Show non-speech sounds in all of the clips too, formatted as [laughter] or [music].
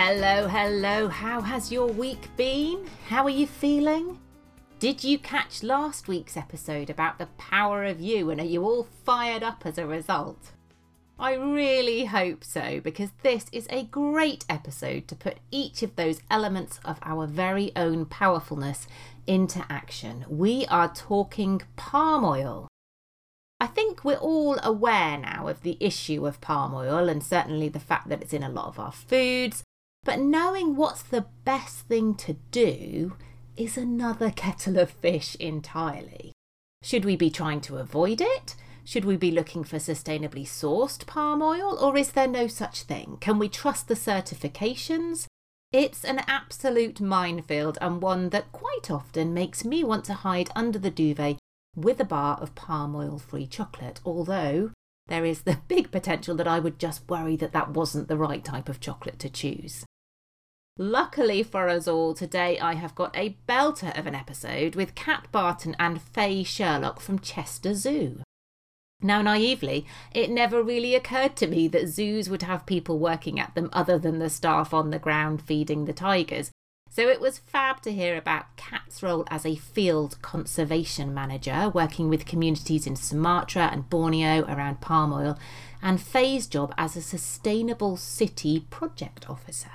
Hello, hello. How has your week been? How are you feeling? Did you catch last week's episode about the power of you and are you all fired up as a result? I really hope so because this is a great episode to put each of those elements of our very own powerfulness into action. We are talking palm oil. I think we're all aware now of the issue of palm oil and certainly the fact that it's in a lot of our foods but knowing what's the best thing to do is another kettle of fish entirely. Should we be trying to avoid it? Should we be looking for sustainably sourced palm oil, or is there no such thing? Can we trust the certifications? It's an absolute minefield and one that quite often makes me want to hide under the duvet with a bar of palm oil free chocolate, although there is the [laughs] big potential that I would just worry that that wasn't the right type of chocolate to choose. Luckily for us all, today I have got a belter of an episode with Kat Barton and Faye Sherlock from Chester Zoo. Now, naively, it never really occurred to me that zoos would have people working at them other than the staff on the ground feeding the tigers. So it was fab to hear about Kat's role as a field conservation manager, working with communities in Sumatra and Borneo around palm oil, and Faye's job as a sustainable city project officer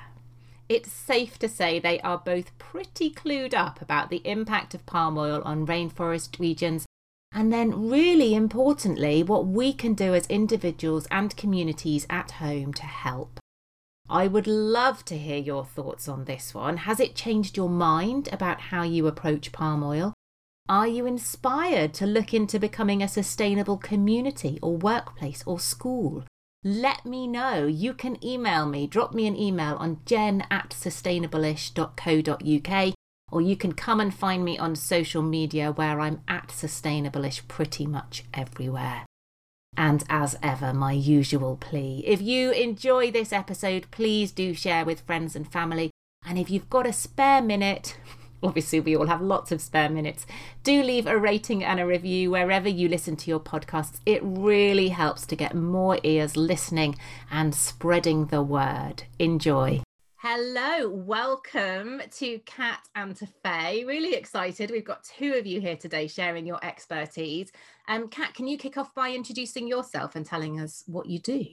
it's safe to say they are both pretty clued up about the impact of palm oil on rainforest regions, and then, really importantly, what we can do as individuals and communities at home to help. I would love to hear your thoughts on this one. Has it changed your mind about how you approach palm oil? Are you inspired to look into becoming a sustainable community or workplace or school? Let me know. You can email me, drop me an email on jen at sustainableish.co.uk, or you can come and find me on social media where I'm at sustainableish pretty much everywhere. And as ever, my usual plea if you enjoy this episode, please do share with friends and family. And if you've got a spare minute, [laughs] obviously we all have lots of spare minutes. Do leave a rating and a review wherever you listen to your podcasts. It really helps to get more ears listening and spreading the word. Enjoy. Hello, welcome to Kat and to Faye. Really excited. We've got two of you here today sharing your expertise. Um, Kat, can you kick off by introducing yourself and telling us what you do?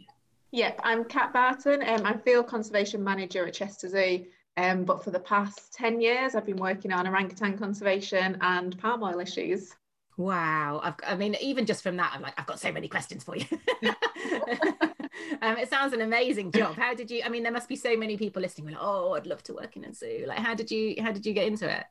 Yep, I'm Kat Barton. Um, I'm Field Conservation Manager at Chester Zoo um, but for the past 10 years, I've been working on orangutan conservation and palm oil issues. Wow. I've, I mean, even just from that, I'm like, I've got so many questions for you. [laughs] um, it sounds an amazing job. How did you, I mean, there must be so many people listening. Like, oh, I'd love to work in a zoo. Like, how did you, how did you get into it?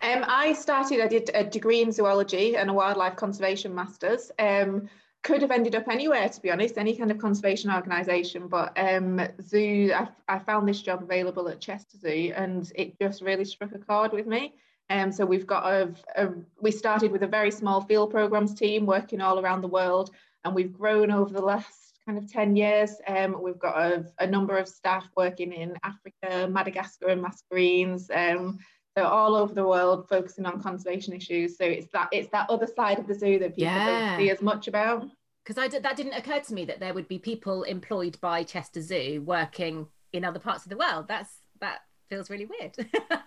Um, I started, I did a degree in zoology and a wildlife conservation master's. Um, could have ended up anywhere to be honest any kind of conservation organization but um zoo I, I found this job available at chester zoo and it just really struck a chord with me. Um, so we've got a, a, we started with a very small field programs team working all around the world and we've grown over the last kind of 10 years. Um, we've got a, a number of staff working in africa madagascar and mascarenes. Um, so all over the world focusing on conservation issues so it's that it's that other side of the zoo that people yeah. don't see as much about because I did, that didn't occur to me that there would be people employed by Chester Zoo working in other parts of the world that's that feels really weird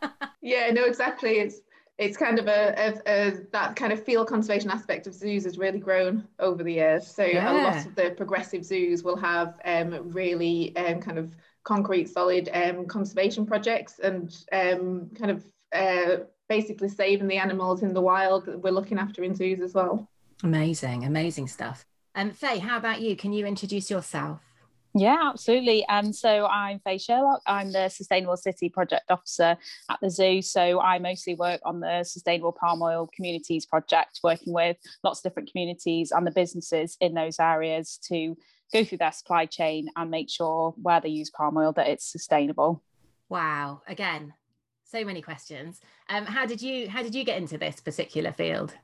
[laughs] yeah no exactly it's it's kind of a, a, a, that kind of field conservation aspect of zoos has really grown over the years. So yeah. a lot of the progressive zoos will have um, really um, kind of concrete, solid um, conservation projects and um, kind of uh, basically saving the animals in the wild that we're looking after in zoos as well. Amazing, amazing stuff. And um, Faye, how about you? Can you introduce yourself? Yeah, absolutely. And um, so I'm Faye Sherlock. I'm the Sustainable City Project Officer at the zoo. So I mostly work on the Sustainable Palm Oil Communities Project, working with lots of different communities and the businesses in those areas to go through their supply chain and make sure where they use palm oil that it's sustainable. Wow. Again, so many questions. Um, how did you how did you get into this particular field?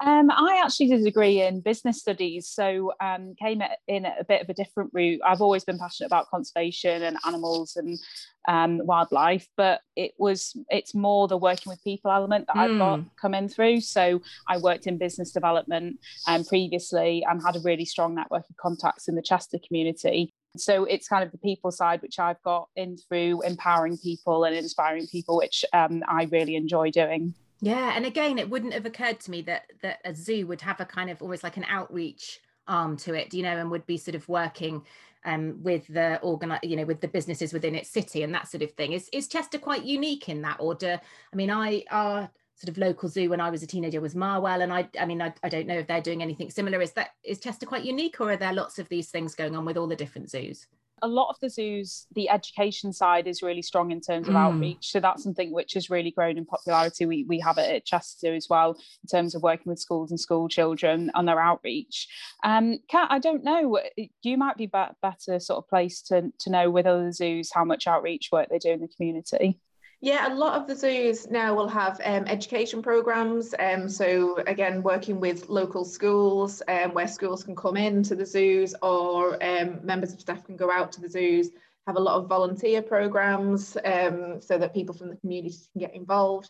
Um, I actually did a degree in business studies, so um, came in at a bit of a different route. I've always been passionate about conservation and animals and um, wildlife, but it was it's more the working with people element that mm. I've got hmm. coming through. So I worked in business development um, previously and had a really strong network of contacts in the Chester community. So it's kind of the people side which I've got in through empowering people and inspiring people, which um, I really enjoy doing. Yeah, and again, it wouldn't have occurred to me that that a zoo would have a kind of almost like an outreach arm to it, you know, and would be sort of working um, with the organ, you know, with the businesses within its city and that sort of thing. Is is Chester quite unique in that order? I mean, I our sort of local zoo when I was a teenager was Marwell, and I I mean, I, I don't know if they're doing anything similar. Is that is Chester quite unique, or are there lots of these things going on with all the different zoos? a lot of the zoos, the education side is really strong in terms of mm. outreach. So that's something which has really grown in popularity. We, we have it at Chester as well in terms of working with schools and school children on their outreach. Um, Kat, I don't know, you might be, be better sort of place to, to know with other zoos how much outreach work they do in the community. Yeah, a lot of the zoos now will have um, education programs. Um, so again, working with local schools um, where schools can come in to the zoos or um, members of staff can go out to the zoos, have a lot of volunteer programs um, so that people from the community can get involved.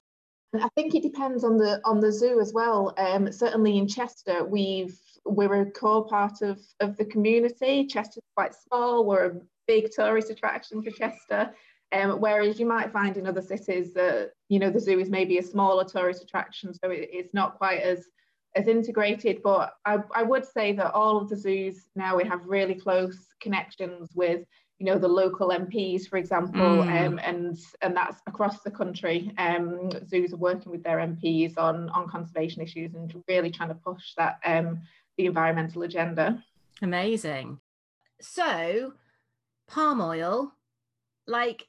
And I think it depends on the on the zoo as well. Um, certainly in Chester, we've we're a core part of, of the community. Chester's quite small, we're a big tourist attraction for Chester. Um, whereas you might find in other cities that you know the zoo is maybe a smaller tourist attraction, so it, it's not quite as as integrated. But I, I would say that all of the zoos now we have really close connections with you know the local MPs, for example, mm. um, and and that's across the country. Um, zoos are working with their MPs on on conservation issues and really trying to push that um, the environmental agenda. Amazing. So, palm oil, like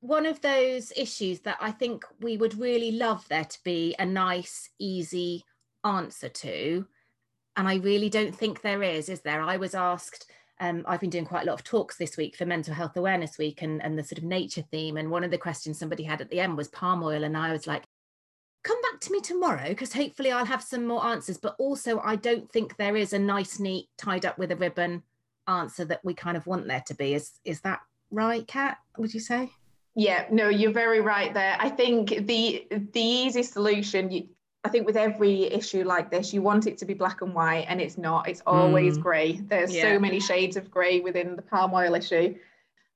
one of those issues that I think we would really love there to be a nice, easy answer to. And I really don't think there is, is there? I was asked, um, I've been doing quite a lot of talks this week for Mental Health Awareness Week and, and the sort of nature theme. And one of the questions somebody had at the end was palm oil. And I was like, come back to me tomorrow because hopefully I'll have some more answers. But also, I don't think there is a nice, neat, tied up with a ribbon answer that we kind of want there to be. Is is that right, Kat? Would you say? Yeah, no, you're very right there. I think the the easy solution, you, I think with every issue like this, you want it to be black and white, and it's not. It's always mm. grey. There's yeah. so many shades of grey within the palm oil issue.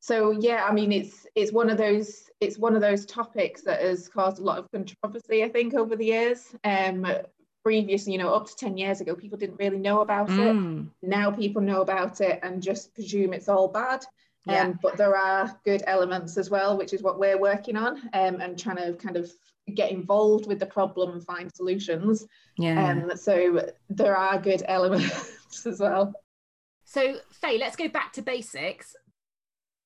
So yeah, I mean, it's it's one of those it's one of those topics that has caused a lot of controversy, I think, over the years. Um, previously, you know, up to 10 years ago, people didn't really know about mm. it. Now people know about it and just presume it's all bad. Yeah. Um, but there are good elements as well, which is what we're working on um, and trying to kind of get involved with the problem and find solutions. Yeah. Um, so there are good [laughs] elements as well. So Faye, let's go back to basics.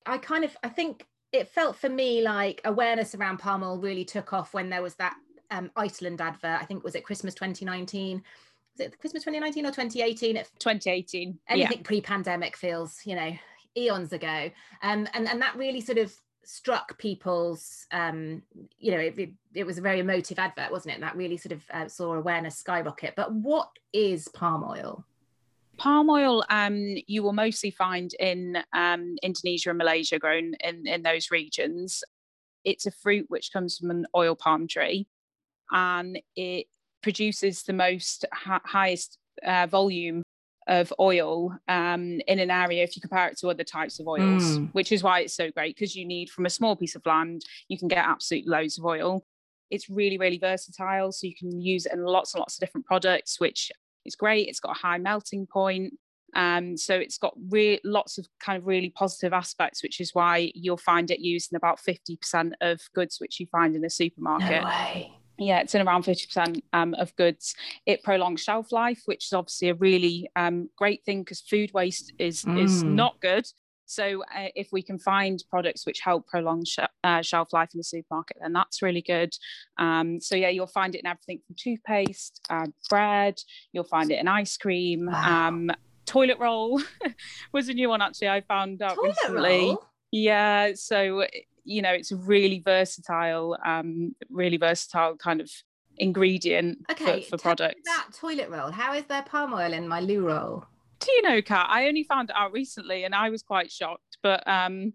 I kind of I think it felt for me like awareness around palm oil really took off when there was that um, Iceland advert. I think was it Christmas 2019. Was it Christmas 2019 or 2018? 2018. Anything yeah. pre-pandemic feels, you know, eons ago. Um, and and that really sort of struck people's um, you know it, it, it, was a very emotive advert wasn't it? That really sort of uh, saw awareness skyrocket. But what is palm oil? Palm oil um, you will mostly find in um, indonesia and malaysia grown in, in those regions. It's a fruit which comes from an oil palm tree and it produces the most ha- highest uh, volume of oil um, in an area if you compare it to other types of oils, mm. which is why it's so great because you need from a small piece of land, you can get absolute loads of oil. it's really, really versatile. So you can use it in lots and lots of different products, which is great. It's got a high melting point. Um, so it's got re- lots of kind of really positive aspects, which is why you'll find it used in about 50% of goods which you find in a supermarket. No. Yeah, it's in around 50% um, of goods. It prolongs shelf life, which is obviously a really um, great thing because food waste is mm. is not good. So uh, if we can find products which help prolong sh- uh, shelf life in the supermarket, then that's really good. Um, so yeah, you'll find it in everything from toothpaste, uh, bread. You'll find it in ice cream. Wow. Um, toilet roll [laughs] was a new one actually. I found out toilet recently. Roll? Yeah, so you know it's a really versatile, um, really versatile kind of ingredient okay, for, for products. That toilet roll. How is there palm oil in my loo roll? Do you know, Kat? I only found out recently and I was quite shocked. But um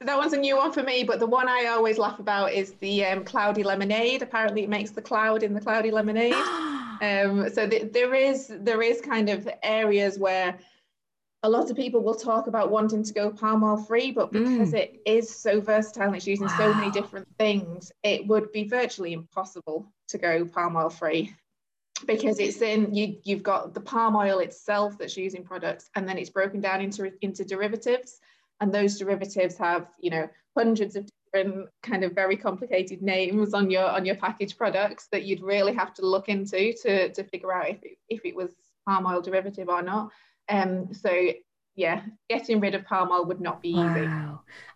that one's a new one for me, but the one I always laugh about is the um, cloudy lemonade. Apparently, it makes the cloud in the cloudy lemonade. [gasps] um, so th- there is there is kind of areas where a lot of people will talk about wanting to go palm oil free, but because mm. it is so versatile and it's using wow. so many different things, it would be virtually impossible to go palm oil free because it's in you you've got the palm oil itself that's using products and then it's broken down into into derivatives and those derivatives have you know hundreds of different kind of very complicated names on your on your packaged products that you'd really have to look into to to figure out if it, if it was palm oil derivative or not um so yeah, getting rid of palm oil would not be wow. easy.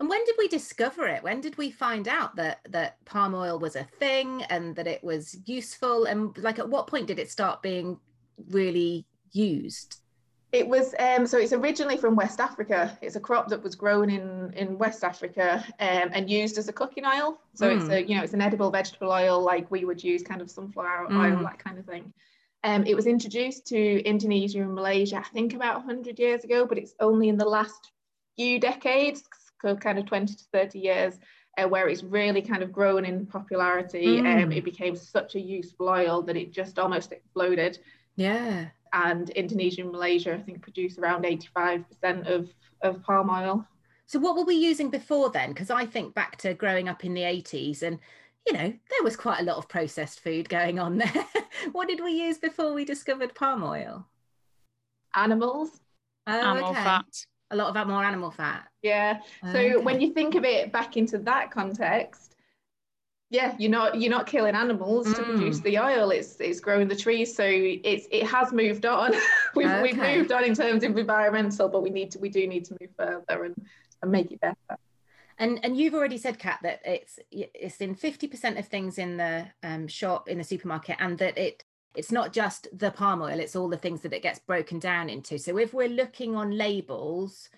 And when did we discover it? When did we find out that that palm oil was a thing and that it was useful? And like, at what point did it start being really used? It was um, so it's originally from West Africa. It's a crop that was grown in in West Africa um, and used as a cooking oil. So mm. it's a you know it's an edible vegetable oil like we would use kind of sunflower mm. oil that kind of thing. Um, it was introduced to Indonesia and Malaysia, I think about 100 years ago, but it's only in the last few decades, kind of 20 to 30 years, uh, where it's really kind of grown in popularity. Mm. Um, it became such a useful oil that it just almost exploded. Yeah. And Indonesia and Malaysia, I think, produce around 85% of, of palm oil. So, what were we using before then? Because I think back to growing up in the 80s and you know, there was quite a lot of processed food going on there. [laughs] [laughs] what did we use before we discovered palm oil? Animals. Oh, animal okay. fat. A lot of more animal fat. Yeah. So okay. when you think of it back into that context, yeah, you're not you're not killing animals mm. to produce the oil. It's it's growing the trees. So it's it has moved on. [laughs] we've okay. we've moved on in terms of environmental, but we need to we do need to move further and, and make it better. And and you've already said, Kat, that it's it's in fifty percent of things in the um, shop in the supermarket, and that it it's not just the palm oil; it's all the things that it gets broken down into. So if we're looking on labels,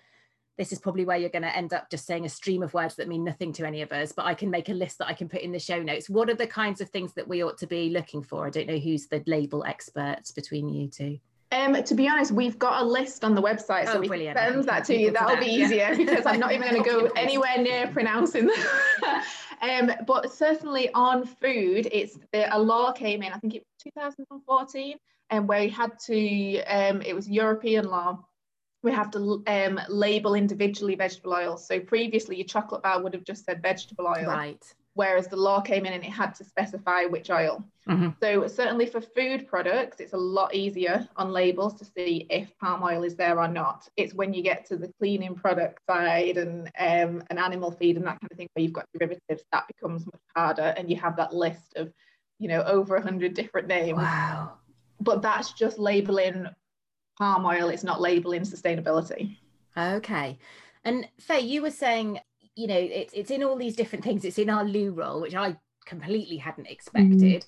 this is probably where you're going to end up just saying a stream of words that mean nothing to any of us. But I can make a list that I can put in the show notes. What are the kinds of things that we ought to be looking for? I don't know who's the label experts between you two. Um, to be honest, we've got a list on the website, so oh, we brilliant. can send that to you. That'll that. be easier yeah. because I'm not even going [laughs] to go anywhere near pronouncing that. [laughs] um, but certainly on food, it's a law came in. I think it was 2014, and um, where we had to. Um, it was European law. We have to um, label individually vegetable oil. So previously, your chocolate bar would have just said vegetable oil. Right whereas the law came in and it had to specify which oil. Mm-hmm. So certainly for food products, it's a lot easier on labels to see if palm oil is there or not. It's when you get to the cleaning product side and um, an animal feed and that kind of thing where you've got derivatives, that becomes much harder and you have that list of, you know, over a hundred different names. Wow. But that's just labeling palm oil, it's not labeling sustainability. Okay. And Faye, you were saying you know, it's it's in all these different things. It's in our loo roll, which I completely hadn't mm. expected. Mm.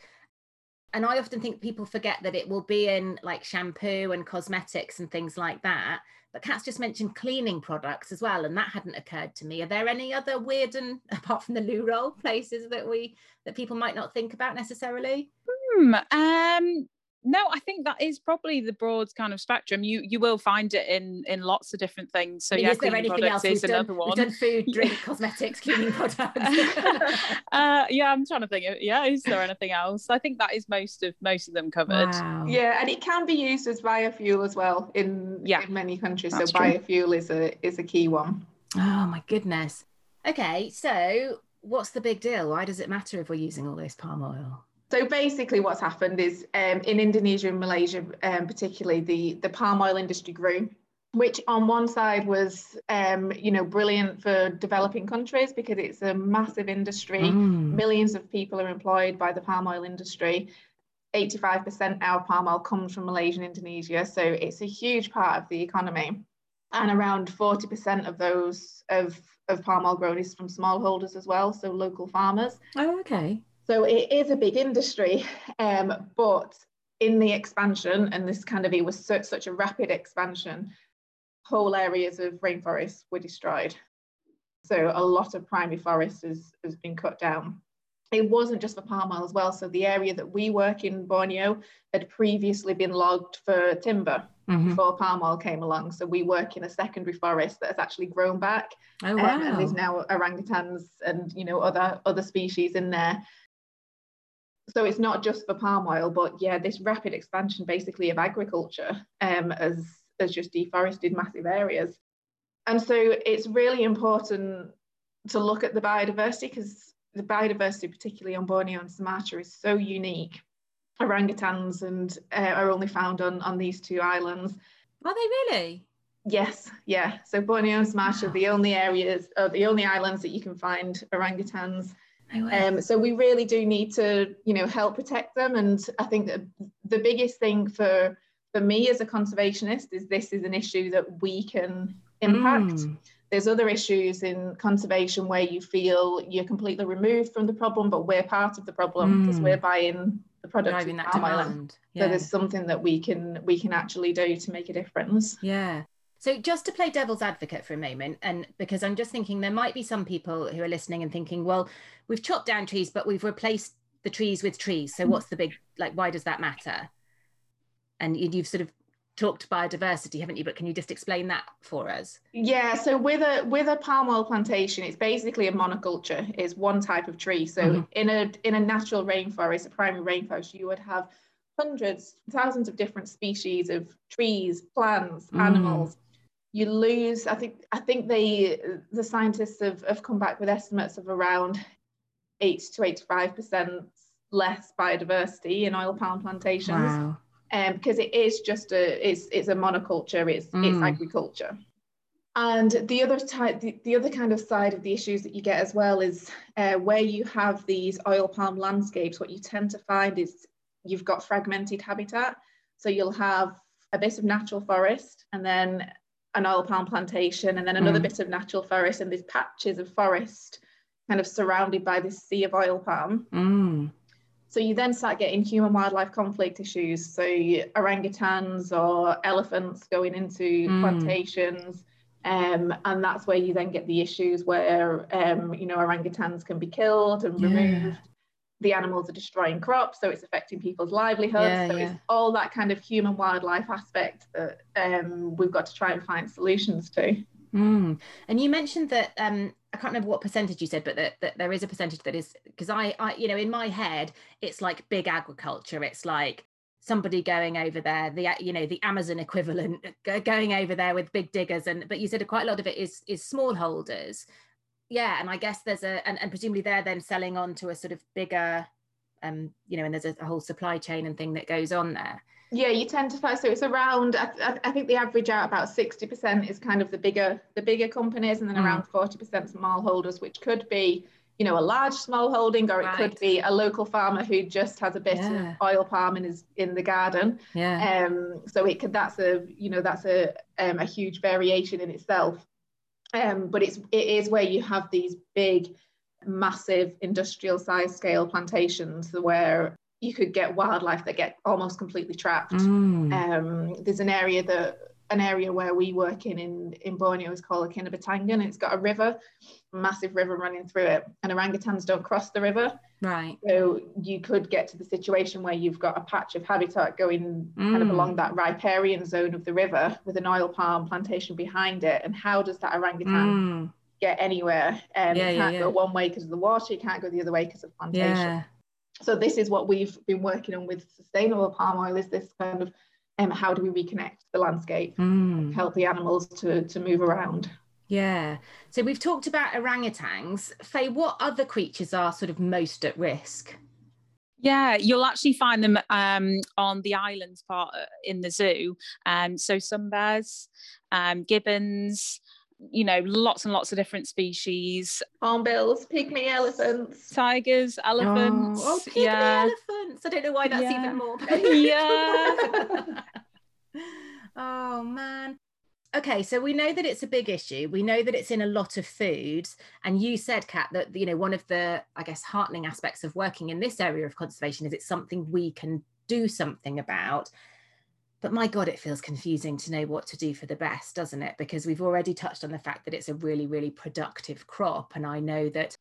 And I often think people forget that it will be in like shampoo and cosmetics and things like that. But Kat's just mentioned cleaning products as well, and that hadn't occurred to me. Are there any other weird and [laughs] apart from the loo roll places that we that people might not think about necessarily? Hmm, um, no i think that is probably the broad kind of spectrum. You you will find it in in lots of different things. So I mean, yeah is there anything else is another done, one. done food [laughs] drink cosmetics cleaning [laughs] products. Uh, [laughs] yeah i'm trying to think of, yeah is there anything else? I think that is most of most of them covered. Wow. yeah and it can be used as biofuel as well in yeah in many countries. So true. biofuel is a is a key one. Oh my goodness. Okay so what's the big deal? Why does it matter if we're using all this palm oil? So basically, what's happened is um, in Indonesia and Malaysia, um, particularly, the the palm oil industry grew, which on one side was, um, you know, brilliant for developing countries because it's a massive industry. Mm. Millions of people are employed by the palm oil industry. 85% now of palm oil comes from Malaysia and Indonesia, so it's a huge part of the economy. And around 40% of those of of palm oil grown is from smallholders as well, so local farmers. Oh, okay. So it is a big industry, [laughs] um, but in the expansion, and this kind of it was such, such a rapid expansion, whole areas of rainforest were destroyed. So a lot of primary forest has, has been cut down. It wasn't just for palm oil as well. So the area that we work in Borneo had previously been logged for timber mm-hmm. before palm oil came along. So we work in a secondary forest that has actually grown back. Oh wow! Um, and there's now orangutans and you know other other species in there so it's not just for palm oil, but yeah, this rapid expansion basically of agriculture um, has just deforested massive areas. And so it's really important to look at the biodiversity because the biodiversity, particularly on Borneo and Sumatra, is so unique. Orangutans and uh, are only found on, on these two islands. Are they really? Yes, yeah. So Borneo and Sumatra are the only areas, or the only islands that you can find orangutans. Um, so we really do need to, you know, help protect them. And I think that the biggest thing for for me as a conservationist is this is an issue that we can impact. Mm. There's other issues in conservation where you feel you're completely removed from the problem, but we're part of the problem because mm. we're buying the product. Driving that demand. Yeah. So there's something that we can we can actually do to make a difference. Yeah. So, just to play devil's advocate for a moment, and because I'm just thinking there might be some people who are listening and thinking, well, we've chopped down trees, but we've replaced the trees with trees. So, what's the big, like, why does that matter? And you've sort of talked biodiversity, haven't you? But can you just explain that for us? Yeah. So with a with a palm oil plantation, it's basically a monoculture. It's one type of tree. So mm-hmm. in a in a natural rainforest, a primary rainforest, you would have hundreds, thousands of different species of trees, plants, mm. animals you lose i think i think they the scientists have, have come back with estimates of around 8 to 85 percent less biodiversity in oil palm plantations wow. um, because it is just a it's it's a monoculture it's mm. it's agriculture and the other type the, the other kind of side of the issues that you get as well is uh, where you have these oil palm landscapes what you tend to find is you've got fragmented habitat so you'll have a bit of natural forest and then an oil palm plantation and then another mm. bit of natural forest and these patches of forest kind of surrounded by this sea of oil palm. Mm. So you then start getting human wildlife conflict issues. So orangutans or elephants going into mm. plantations. Um, and that's where you then get the issues where um, you know orangutans can be killed and yeah. removed the animals are destroying crops, so it's affecting people's livelihoods. Yeah, so yeah. it's all that kind of human wildlife aspect that um, we've got to try and find solutions to. Mm. And you mentioned that um, I can't remember what percentage you said, but that, that there is a percentage that is because I, I, you know, in my head, it's like big agriculture. It's like somebody going over there, the you know the Amazon equivalent, [laughs] going over there with big diggers. And but you said quite a lot of it is is smallholders yeah and i guess there's a and, and presumably they're then selling on to a sort of bigger um you know and there's a, a whole supply chain and thing that goes on there yeah you tend to find so it's around I, I, think the average out about 60% is kind of the bigger the bigger companies and then mm. around 40% small holders which could be you know a large small holding or it right. could be a local farmer who just has a bit yeah. of oil palm in his in the garden yeah um so it could that's a you know that's a um, a huge variation in itself um, but it's it is where you have these big, massive industrial size scale plantations where you could get wildlife that get almost completely trapped. Mm. Um, there's an area that an area where we work in in, in Borneo is called Kinabatangan, it's got a river, massive river running through it, and orangutans don't cross the river. Right. So you could get to the situation where you've got a patch of habitat going mm. kind of mm. along that riparian zone of the river with an oil palm plantation behind it, and how does that orangutan mm. get anywhere? Um, yeah, it can't yeah, yeah. go one way because of the water, it can't go the other way because of the plantation. Yeah. So this is what we've been working on with sustainable palm oil is this kind of um, how do we reconnect the landscape, mm. help the animals to, to move around. Yeah. So we've talked about orangutans. Faye, what other creatures are sort of most at risk? Yeah, you'll actually find them um, on the islands part uh, in the zoo. Um, so some bears, um, gibbons, you know, lots and lots of different species. Hornbills, pygmy elephants. Tigers, elephants. Oh, oh pygmy yeah. elephants. I don't know why that's Yeah. even more. [laughs] Yeah. [laughs] oh man. Okay, so we know that it's a big issue. We know that it's in a lot of foods. And you said, Kat, that you know one of the, I guess, heartening aspects of working in this area of conservation is it's something we can do something about. But my God, it feels confusing to know what to do for the best, doesn't it? Because we've already touched on the fact that it's a really, really productive crop. And I know that,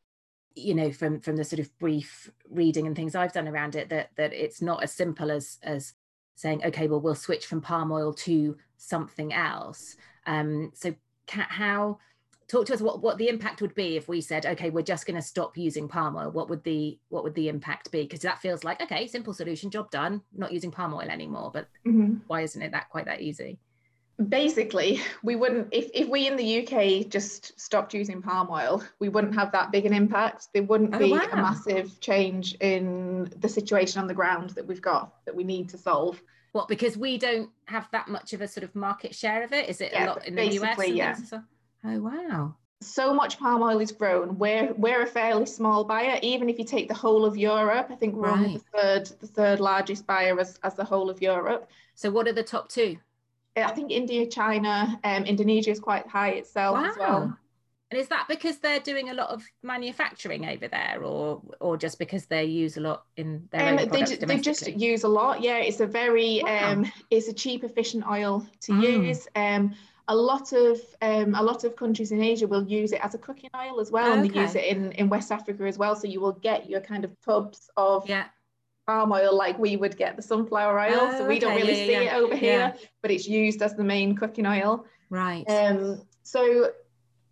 you know, from from the sort of brief reading and things I've done around it, that that it's not as simple as as saying, okay, well, we'll switch from palm oil to something else. Um, so Kat, how talk to us what, what the impact would be if we said, okay, we're just going to stop using palm oil. What would the what would the impact be? Because that feels like okay, simple solution, job done, not using palm oil anymore. But Mhm. why isn't it that quite that easy? Basically, we wouldn't, if, if we in the UK just stopped using palm oil, we wouldn't have that big an impact. There wouldn't Oh, be wow. a massive change in the situation on the ground that we've got that we need to solve. What because we don't have that much of a sort of market share of it? Is it a lot in the US? yeah. Oh wow. so much palm oil is grown. We're we're a fairly small buyer. Even if you take the whole of Europe, I think we're only the third the third largest buyer as, as the whole of Europe. So what are the top two? I think India, China, um, Indonesia is quite high itself as well. And is that because they're doing a lot of manufacturing over there, or or just because they use a lot in their Um, own they, products they just use a lot. Yeah, it's a very Wow. um, it's a cheap, efficient oil to Mm. use. Um, a lot of um, a lot of countries in Asia will use it as a cooking oil as well, and they use it in in West Africa as well. So you will get your kind of tubs of Yeah. Palm oil like we would get the sunflower oil. so Oh, we don't really yeah, see yeah, it over here, but it's used as the main cooking oil. Right. Um, so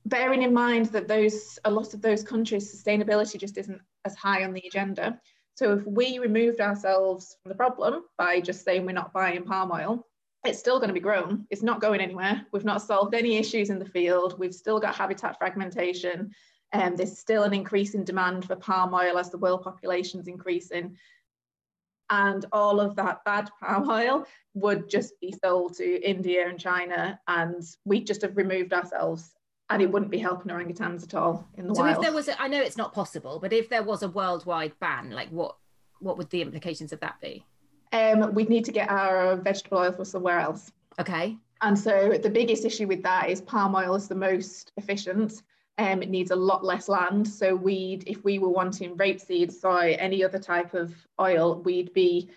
bearing in mind that those a lot of those countries sustainability just isn't as high on the agenda. So if we removed ourselves from the problem by just saying we're not buying palm oil, it's still going to be grown. It's not going anywhere. We've not solved any issues in the field. We've still got habitat fragmentation. And there's still an increase in demand for palm oil as the world population's increasing. And all of that bad palm oil would just be sold to India and China, and we'd just have removed ourselves, and it wouldn't be helping orangutans at all in the world. so wild. if there was, a, I know it's not possible, but if there was a worldwide ban, like what what would the implications of that be? um, we'd need to get our vegetable oil from somewhere else. Okay. And so the biggest issue with that is palm oil is the most efficient. Um, it needs a lot less land. So we'd, if we were wanting rapeseed, soy, any other type of oil, we'd be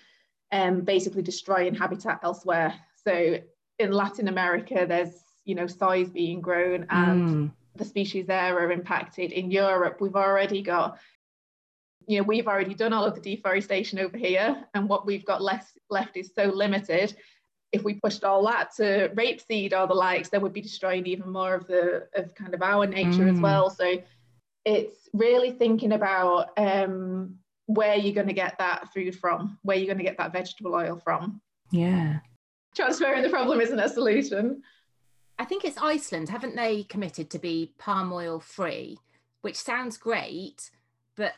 um, basically destroying habitat elsewhere. So in Latin America, there's you know soy's being grown and Mm. the species there are impacted. In Europe, we've already got, you know, we've already done all of the deforestation over here, and what we've got left left is so limited. If we pushed all that to rapeseed or the likes, then we'd be destroying even more of the of kind of our nature as Mm. well. So it's really thinking about um, where you're going to get that food from, where you're going to get that vegetable oil from. Yeah. Transferring the problem isn't a solution. I think it's Iceland, haven't they committed to be palm oil free? Which sounds great, but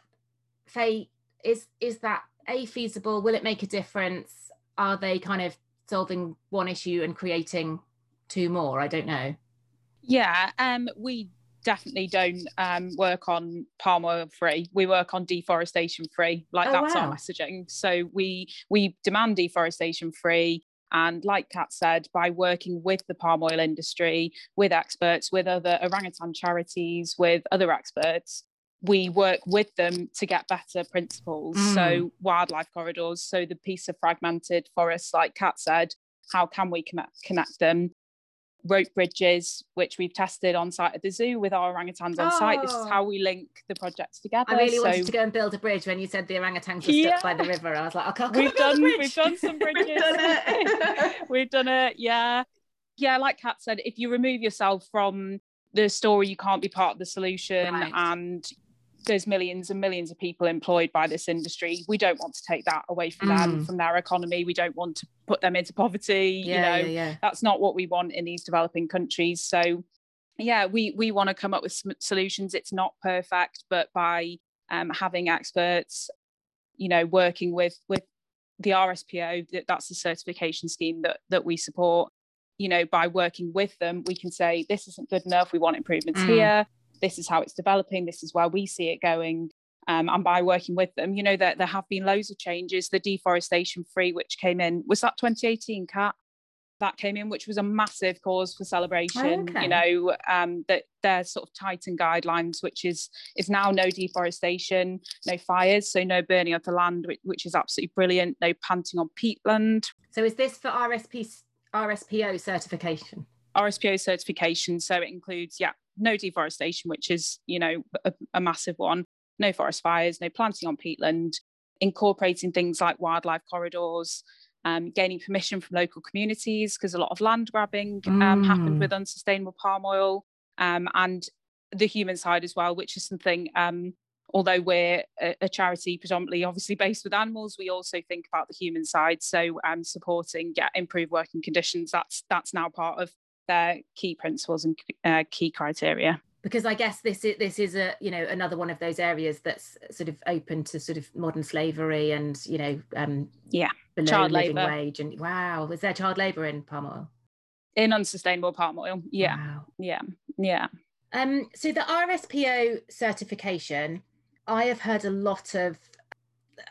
Faye, is is that a feasible? Will it make a difference? Are they kind of solving one issue and creating two more? I don't know. Yeah, um, we definitely don't um, work on palm oil free. We work on deforestation free. Like Oh, that's wow. our messaging. So we we demand deforestation free. And like Kat said, by working with the palm oil industry, with experts, with other orangutan charities, with other experts, we work with them to get better principles. Mm. So wildlife corridors, so the piece of fragmented forests, like Kat said, how can we connect, them? Rope bridges, which we've tested on site at the zoo with our orangutans on site. This is Oh. how we link the projects together. I really so wanted to go and build a bridge when you said the orangutans were Yeah. stuck by the river. I was like, I can't. we've done we've done [laughs] some bridges. We've done it. [laughs] we've done it. Yeah, yeah. Like Kat said, if you remove yourself from the story, you can't be part of the solution. Right. And there's millions and millions of people employed by this industry. We don't want to take that away from them, Mm. from their economy. We don't want to put them into poverty. Yeah, you know, yeah, yeah. that's not what we want in these developing countries. So yeah, we we want to come up with solutions. It's not perfect, but by um, having experts, you know, working with with the RSPO, that, that's the certification scheme that that we support. You know, by working with them, we can say this isn't good enough. We want improvements mm. here. This is how it's developing. This is where we see it going. Um, and by working with them, you know that there have been loads of changes. The deforestation free, which came in, was that 2018, Kat? that came in, which was a massive cause for celebration. Okay. You know, um, that their sort of Titan guidelines, which is is now no deforestation, no fires, so no burning of the land, which, which is absolutely brilliant. No panting on peatland. So is this for RSP RSPO certification? RSPO certification. So it includes, yeah, no deforestation, which is you know a, a massive one. No forest fires, no planting on peatland, incorporating things like wildlife corridors um, gaining permission from local communities because a lot of land grabbing um, mm. happened with unsustainable palm oil um, and the human side as well, which is something. Um, although we're a, a, charity predominantly obviously based with animals, we also think about the human side. So um, supporting get improved working conditions that's that's now part of their key principles and uh, key criteria. Because I guess this is this is a you know another one of those areas that's sort of open to sort of modern slavery and you know um yeah. below child living labor. wage and wow is there child labor in palm oil? In unsustainable palm oil. Yeah. Wow. yeah. Yeah. Um so the RSPO certification I have heard a lot of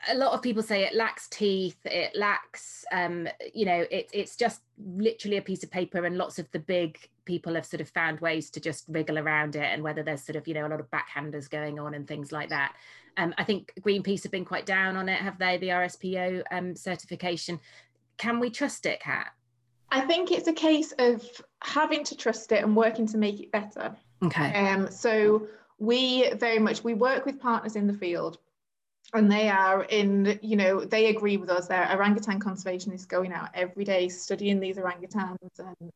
a lot of people say it lacks teeth it lacks um you know it, it's just literally a piece of paper and lots of the big people have sort of found ways to just wriggle around it and whether there's sort of you know a lot of backhanders going on and things like that. Um, i think greenpeace have been quite down on it have they the rspo um, certification? Can we trust it kat? I think it's a case of having to trust it and working to make it better. Okay. Um, so we very much we work with partners in the field and they are in you know they agree with us their orangutan conservation is going out every day studying these orangutans and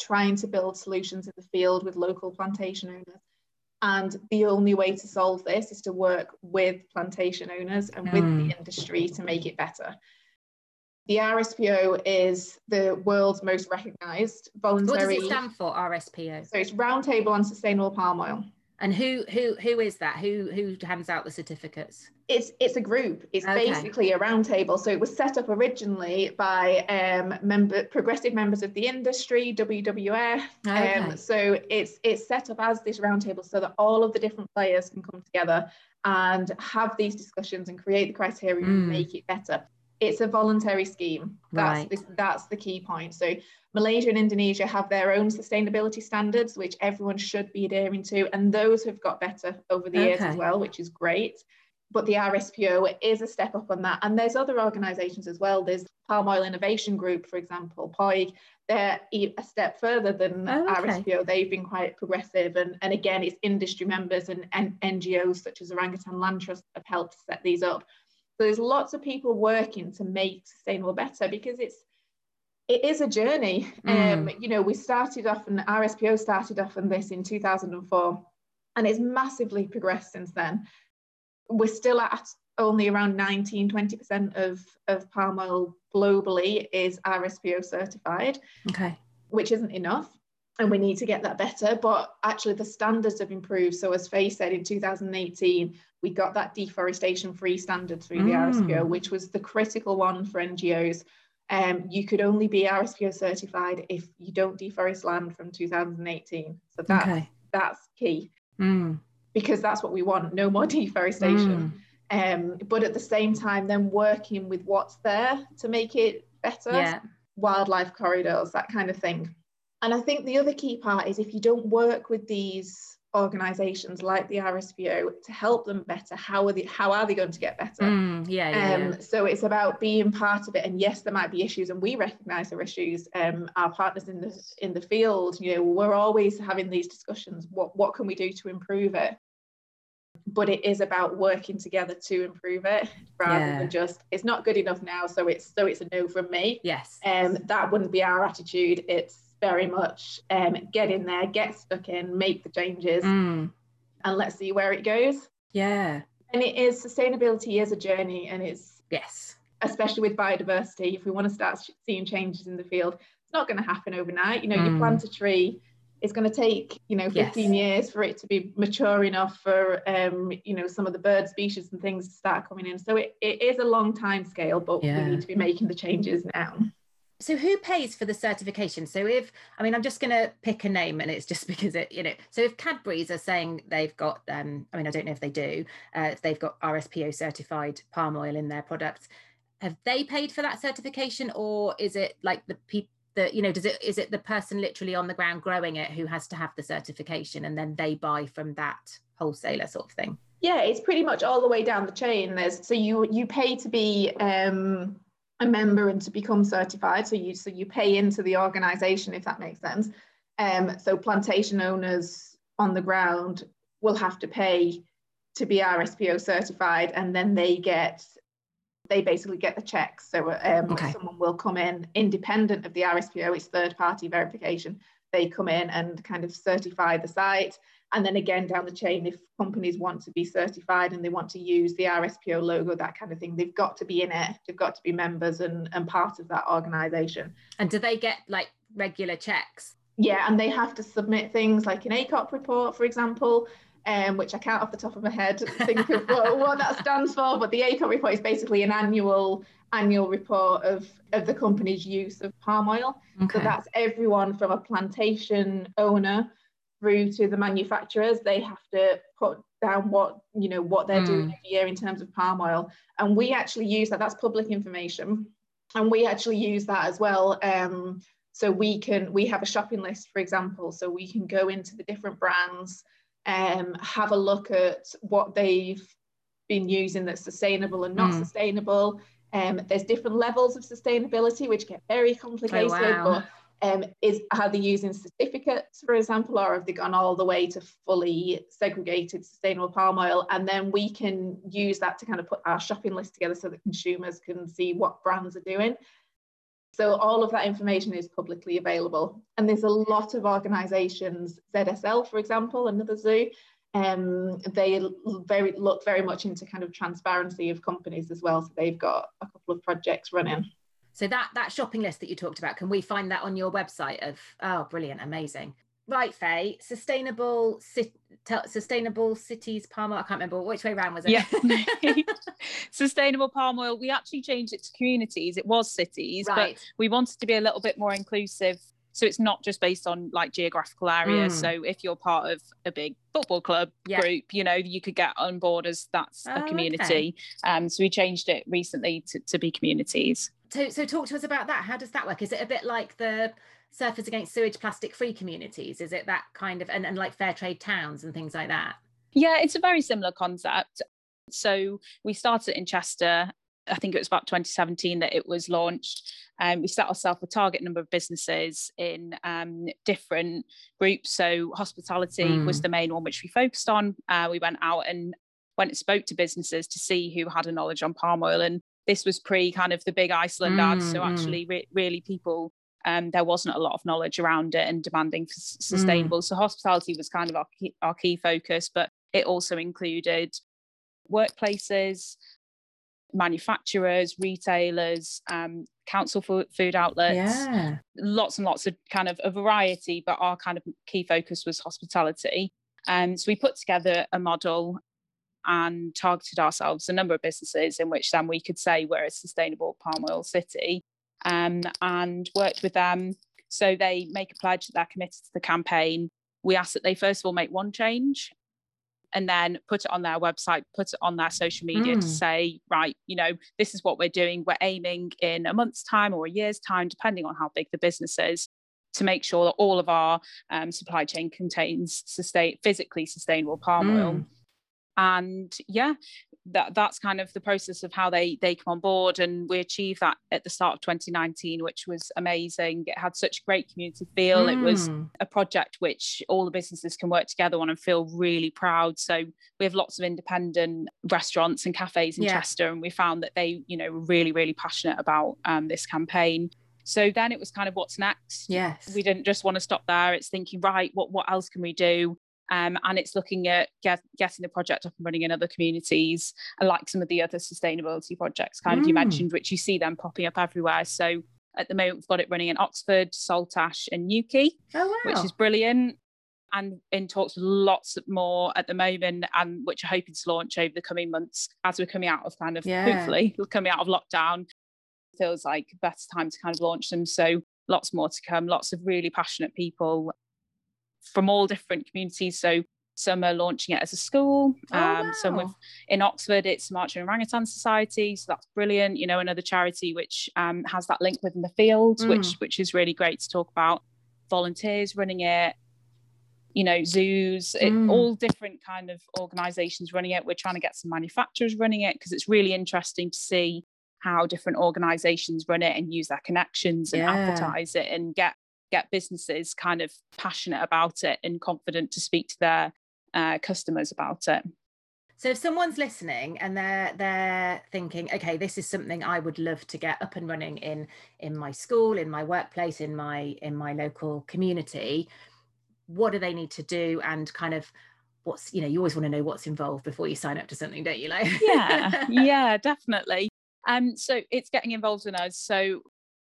trying to build solutions in the field with local plantation owners and the only way to solve this is to work with plantation owners and with mm. the industry to make it better the RSPO is the world's most recognised voluntary. What does it stand for, RSPO? So it's Roundtable on Sustainable Palm Oil. And who who who is that? Who who hands out the certificates? It's it's a group. It's okay. basically a roundtable. So it was set up originally by um, member progressive members of the industry, WWF. Okay. Um, so it's it's set up as this roundtable so that all of the different players can come together and have these discussions and create the criteria mm. and make it better. It's a voluntary scheme. That's right. the, that's the key point. So Malaysia and Indonesia have their own sustainability standards, which everyone should be adhering to, and those have got better over the okay. years as well, which is great. But the RSPO is a step up on that. And there's other organisations as well. There's Palm Oil Innovation Group, for example, POIG. They're a step further than oh, okay. RSPO. They've been quite progressive. And, and again, it's industry members and, and NGOs such as Orangutan Land Trust have helped set these up. So there's lots of people working to make sustainable better because it's it is a journey. Mm. Um, you know, we started off and RSPO started off on this in 2004 and it's massively progressed since then. We're still at only around 19, 20% of, of palm oil globally is RSPO certified. Okay. Which isn't enough. And we need to get that better. But actually the standards have improved. So as Faye said in 2018, we got that deforestation free standard through mm. the RSPO, which was the critical one for NGOs um, you could only be RSPO certified if you don't deforest land from 2018. So that's okay. that's key mm. because that's what we want: no more [laughs] deforestation. Mm. Um, but at the same time, then working with what's there to make it better. Yeah. Wildlife corridors, that kind of thing. And I think the other key part is if you don't work with these organizations like the RSPO to help them better how are they how are they going to get better? Mm, yeah, yeah, um, yeah, so it's about being part of it. And yes there might be issues and we recognize there are issues. Um, our partners in the in the field you know we're always having these discussions. What what can we do to improve it? But it is about working together to improve it rather yeah. than just it's not good enough now so it's so it's a no from me. Yes. Um that wouldn't be our attitude. It's very much um, get in there, get stuck in, make the changes, mm. and let's see where it goes. Yeah. And it is sustainability is a journey, and it's yes, especially with biodiversity. If we want to start seeing changes in the field, it's not going to happen overnight. You know, mm. you plant a tree, it's going to take you know 15 yes. years for it to be mature enough for um, you know some of the bird species and things to start coming in so it, it is a long time scale but yeah. we need to be making the changes now so who pays for the certification? So if i mean i'm just going to pick a name and it's just [laughs] because it you know so if cadbury's are saying they've got um i mean i don't know if they do uh, they've got rspo certified palm oil in their products have they paid for that certification or is it like the people the you know does it is it the person literally on the ground growing it who has to have the certification and then they buy from that wholesaler sort of thing? Yeah it's pretty much all the way down the chain. There's so you you pay to be um a member and to become certified so you so you pay into the organization if that makes sense um so plantation owners on the ground will have to pay to be RSPO certified and then they get they basically get the checks. So um, okay. someone will come in independent of the RSPO, it's third party verification. They come in and kind of certify the site. And then again, down the chain, if companies want to be certified and they want to use the RSPO logo, that kind of thing, they've got to be in it. They've got to be members and, and part of that organization. And do they get like regular checks? Yeah, and they have to submit things like an ACOP report, for example, um, which I can't off the top of my head think of what, [laughs] what that stands for, but the ACOP report is basically an annual annual report of, of the company's use of palm oil. Okay. So that's everyone from a plantation owner through to the manufacturers. They have to put down what you know what they're mm. doing every year in terms of palm oil, and we actually use that. That's public information, and we actually use that as well. Um, so we can we have a shopping list, for example, so we can go into the different brands um, have a look at what they've been using that's sustainable and not mm. sustainable. Um, there's different levels of sustainability which get very complicated, oh, wow. but um, is are they using certificates, for example, or have they gone all the way to fully segregated sustainable palm oil? And then we can use that to kind of put our shopping list together so that consumers can see what brands are doing. So all of that information is publicly available. And there's a lot of organisations, ZSL, for example, another zoo, um, they very look very much into kind of transparency of companies as well. So they've got a couple of projects running. So that that shopping list that you talked about, can we find that on your website? Of oh, brilliant, amazing. Right, Faye, sustainable sustainable cities palm oil. I can't remember which way around was it. Yeah, [laughs] [laughs] sustainable palm oil. We actually changed it to communities. It was cities, right. but we wanted to be a little bit more inclusive. So it's not just based on like geographical area. Mm. So if you're part of a big football club yeah. group, you know, you could get on board as that's oh, a community. Okay. Um, so we changed it recently to, to be communities. So, so talk to us about that. How does that work? Is it a bit like the Surfers Against Sewage plastic free communities? Is it that kind of, and, and like fair trade towns and things like that? Yeah, it's a very similar concept. So we started in Chester. I think it was about 2017 that it was launched. Um, we set ourselves a target number of businesses in um, different groups. So hospitality mm. was the main one which we focused on. Uh, we went out and went and spoke to businesses to see who had a knowledge on palm oil. And this was pre kind of the big Iceland mm, ad. So mm. actually, re- really, people um, there wasn't a lot of knowledge around it and demanding for sustainable. Mm. So hospitality was kind of our key, our key focus, but it also included workplaces, manufacturers, retailers, um, council for food outlets, yeah. lots and lots of kind of a variety, but our kind of key focus was hospitality. And um, so we put together a model and targeted ourselves a number of businesses in which then we could say we're a sustainable palm oil city um, and worked with them. So they make a pledge that they're committed to the campaign. We ask that they first of all make one change and then put it on their website, put it on their social media mm. to say, right, you know, this is what we're doing. We're aiming in a month's time or a year's time, depending on how big the business is, to make sure that all of our um, supply chain contains sustain- physically sustainable palm mm. oil. And yeah, that that's kind of the process of how they they come on board and we achieved that at the start of 2019 which was amazing. It had such a great community feel. Mm. it was mm. a project which all the businesses can work together on and feel really proud. So we have lots of independent restaurants and cafes in yeah. chester and we found that they you know were really really passionate about um, this campaign. So then it was kind of what's next. Yes. We didn't just want to stop there. It's thinking right what what else can we do um, and it's looking at get, getting the project up and running in other communities, and like some of the other sustainability projects, kind of you mm. mentioned, which you see them popping up everywhere. So At the moment, we've got it running in Oxford, Saltash, and Newquay, oh, wow. which is brilliant. And in talks with lots more at the moment, and which are hoping to launch over the coming months as we're coming out of kind of Yeah. hopefully coming out of lockdown. Feels like a better time to kind of launch them. So lots more to come. Lots of really passionate people from all different communities. So some are launching it as a school. Oh, um, Some with in Oxford, it's Marching Orangutan Society, so that's brilliant. You know, another charity which um, has that link within the field, Mm. which which is really great to talk about. Volunteers running it, you know, zoos, it, Mm. all different kind of organisations running it. We're trying to get some manufacturers running it because it's really interesting to see how different organisations run it and use their connections and Yeah. advertise it and get get businesses kind of passionate about it and confident to speak to their uh, customers about it. So if someone's listening and they're they're thinking, okay, this is something I would love to get up and running in in my school, in my workplace, in my in my local community, what do they need to do? And kind of what's you know you always want to know what's involved before you sign up to something don't you like? Yeah. [laughs] Yeah definitely. Um so it's getting involved in us. So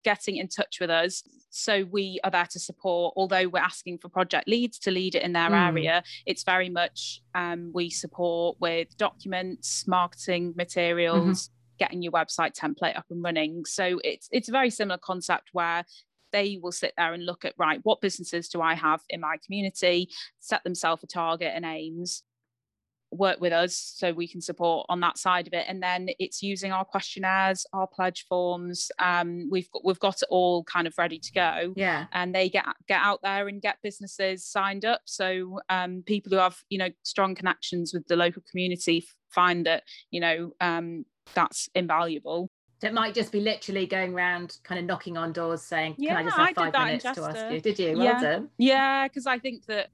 getting in touch with us so we are there to support. Although we're asking for project leads to lead it in their Mm. area it's very much um, we support with documents marketing materials getting your website template up and running. So it's it's a very similar concept where they will sit there and look at right what businesses do i have in my community set themselves a target and aims work with us so we can support on that side of it. And then it's using our questionnaires our pledge forms um, we've got we've got it all kind of ready to go. Yeah. And they get get out there and get businesses signed up. So um, people who have you know strong connections with the local community find that you know um, that's invaluable. It might just be literally going around kind of knocking on doors saying can i Yeah, just I have did five minutes to ask you? Did you? Well Yeah. done. Yeah, because I think that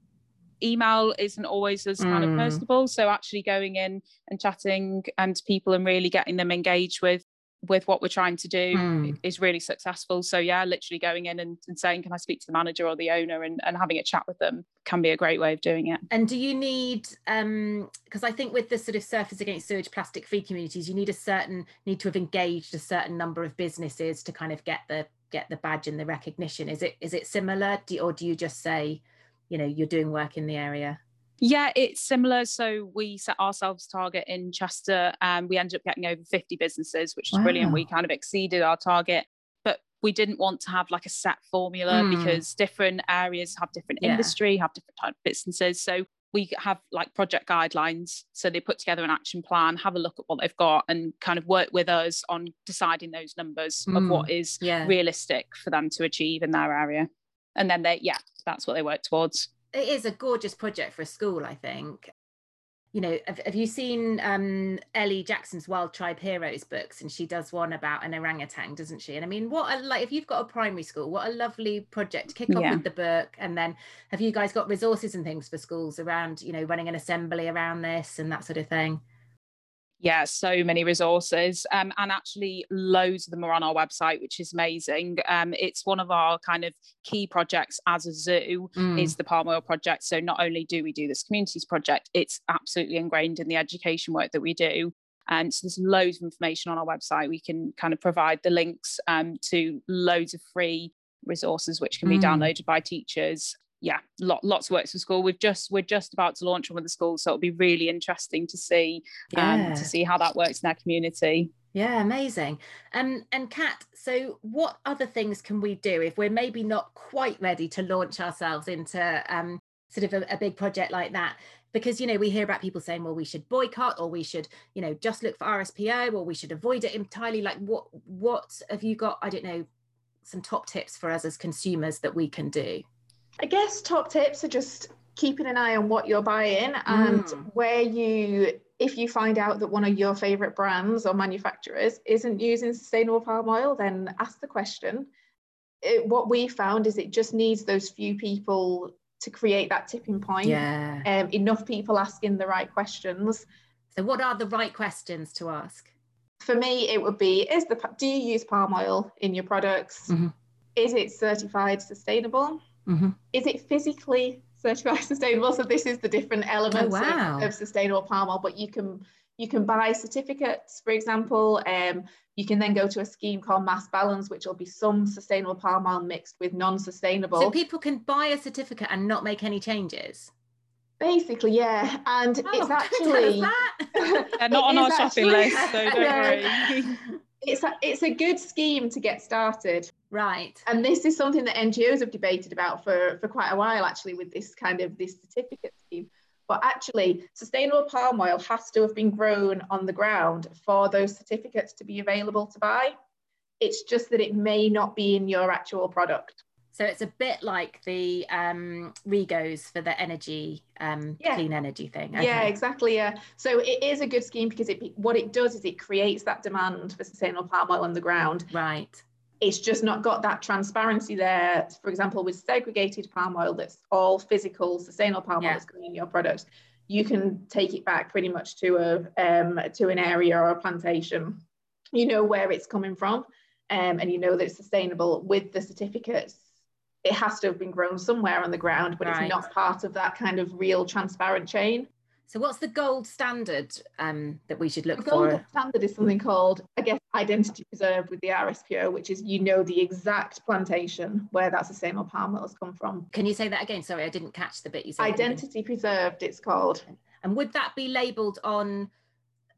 email isn't always as kind Mm. of personable. So actually going in and chatting and to people and really getting them engaged with with what we're trying to do Mm. is really successful. So yeah, literally going in and, and saying, Can I speak to the manager or the owner and, and having a chat with them can be a great way of doing it. And do you need um because I think with the sort of Surfers Against Sewage plastic free communities, you need a certain need to have engaged a certain number of businesses to kind of get the get the badge and the recognition. Is it is it similar? Do, or do you just say, you know, you're doing work in the area? Yeah, it's similar. So we set ourselves a target in Chester and we ended up getting over 50 businesses, which is brilliant. We kind of exceeded our target. But we didn't want to have like a set formula Mm. because different areas have different Yeah. industry, have different type of businesses. So we have like project guidelines. So they put together an action plan, have a look at what they've got, and kind of work with us on deciding those numbers of Mm. what is Yeah. realistic for them to achieve in their area. And then they, yeah, that's what they work towards. it is a gorgeous project for a school i think. You know have, have you seen um ellie jackson's wild tribe heroes books? And she does one about an orangutan doesn't she? And i mean what a, like if you've got a primary school what a lovely project to kick off Yeah. with the book. And then have you guys got resources and things for schools around you know running an assembly around this and that sort of thing yeah so many resources um, and actually loads of them are on our website which is amazing. Um, it's one of our kind of key projects as a zoo Mm. is the palm oil project. So not only do we do this communities project it's absolutely ingrained in the education work that we do. And so there's loads of information on our website. We can kind of provide the links um, to loads of free resources which can be Mm. downloaded by teachers yeah lot, lots of works for school we've just we're just about to launch one with the schools so it'll be really interesting to see um, to see how that works in our community. Yeah, amazing. Um, and Kat, so what other things can we do if we're maybe not quite ready to launch ourselves into um, sort of a, a big project like that? Because you know we hear about people saying, well, we should boycott, or we should, you know, just look for RSPO, or we should avoid it entirely. Like, what what have you got? I don't know, some top tips for us as consumers that we can do. I guess top tips are just keeping an eye on what you're buying and Mm. where you, if you find out that one of your favorite brands or manufacturers isn't using sustainable palm oil, then ask the question. It, what we found is it just needs those few people to create that tipping point. Yeah. Um, enough people asking the right questions. So, what are the right questions to ask? For me, it would be: Is the do you use palm oil in your products? Mhm. Is it certified sustainable? Mm-hmm. is it physically certified [laughs] sustainable? So this is the different elements of- wow. of, sustainable palm oil, but you can you can buy certificates, for example. Um, you can then go to a scheme called Mass Balance, which will be some sustainable palm oil mixed with non-sustainable. So people can buy a certificate and not make any changes. Basically, yeah, and Oh, it's [laughs] don't tell us actually that. [laughs] They're not It on our is shopping list, so don't Yeah. worry. it's a, it's a good scheme to get started. Right. And this is something that NGOs have debated about for, for quite a while, actually, with this kind of this certificate scheme. But actually, sustainable palm oil has to have been grown on the ground for those certificates to be available to buy. It's just that it may not be in your actual product. So it's a bit like the um, Regos for the energy, um, Yeah. clean energy thing. Yeah, exactly. Yeah. So it is a good scheme because it what it does is it creates that demand for sustainable palm oil on the ground. Right. It's just not got that transparency there. For example, with segregated palm oil, that's all physical, sustainable palm oil that's going in your products. You can take it back pretty much to a um, to an area or a plantation. You know where it's coming from, um, and you know that it's sustainable. With the certificates, it has to have been grown somewhere on the ground, but Right. it's not part of that kind of real transparent chain. So what's the gold standard um, that we should look for? The gold standard is something called, I guess, identity preserved with the RSPO, which is you know the exact plantation where that sustainable palm oil has come from. Can you say that again? Sorry, I didn't catch the bit you said. the. Identity preserved, it's called. And would that be labelled on,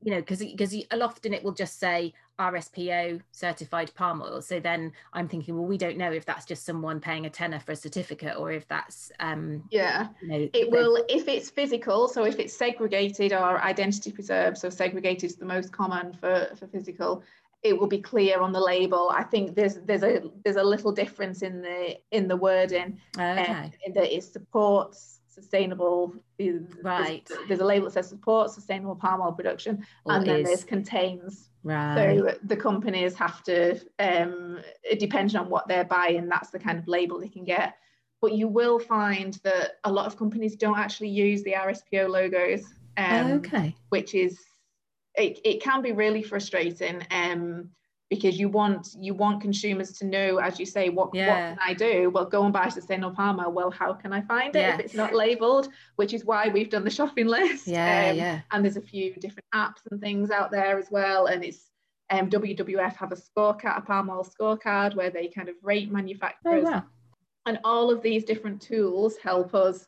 you know, because because often it will just say RSPO certified palm oil. So then I'm thinking, well, we don't know if that's just someone paying a tenner for a certificate or if that's, um, Yeah, you know, it will, if it's physical, so if it's segregated or identity preserved, so segregated is the most common for, for physical, it will be clear on the label. I think there's there's a there's a little difference in the in the wording um, Okay. in that it supports sustainable there's- Right. there's a label that says support sustainable palm oil production Or and then is- there's contains right. so the companies have to um depending on what they're buying that's the kind of label they can get but you will find that a lot of companies don't actually use the RSPO logos um, okay. which is it, it can be really frustrating um because you want you want consumers to know as you say what Yeah. what can I do? Well go and buy sustainable palm oil well how can I find it if it's not labeled? Which is why we've done the shopping [laughs] list. Yeah, um, yeah. and there's a few different apps and things out there as well. And it's um, WWF have a scorecard a palm oil scorecard where they kind of rate manufacturers Oh, manufacturers. wow. and all of these different tools help us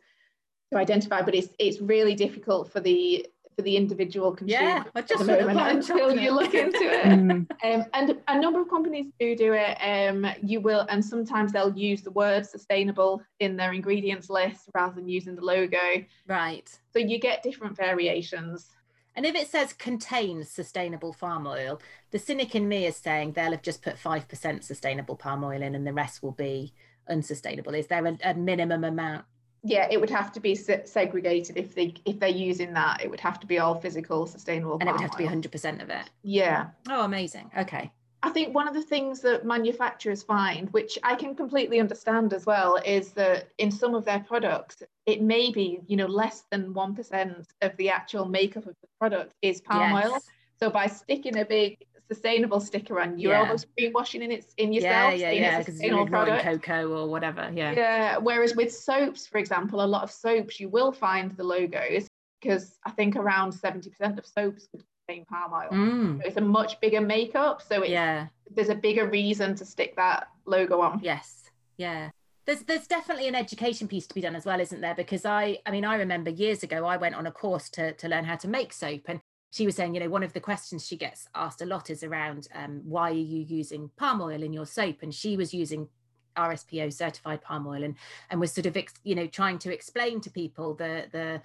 to identify but it's it's really difficult for the for the individual consumer Yeah, I just the moment until you look into it Mm. um, and a number of companies do do it um, you will and sometimes they'll use the word sustainable in their ingredients list rather than using the logo Right. so you get different variations And if it says contains sustainable palm oil, the cynic in me is saying they'll have just put 5% sustainable palm oil in and the rest will be unsustainable. Is there a, a minimum amount? Yeah it would have to be se- segregated if they if they're using that it would have to be all physical sustainable And it would have to be 100% of it. yeah Oh, amazing. Okay. I think one of the things that manufacturers find, which I can completely understand as well, is that in some of their products, it may be, you know, less than 1% of the actual makeup of the product is palm Yes. oil. So by sticking a big sustainable sticker on, you're Yeah. almost greenwashing in it's in Yeah, yourself. yeah, yeah. a Because you're ignoring cocoa or whatever. Yeah. Yeah. Whereas with soaps, for example, a lot of soaps, you will find the logos because I think around 70% of soaps contain palm oil. Mm, So it's a much bigger makeup. So it's yeah. there's a bigger reason to stick that logo on. Yes. Yeah. There's there's definitely an education piece to be done as well, isn't there? Because I I mean I remember years ago I went on a course to to learn how to make soap and she was saying, you know, one of the questions she gets asked a lot is around um, why are you using palm oil in your soap? And she was using RSPO certified palm oil and and was sort of ex- you know trying to explain to people the the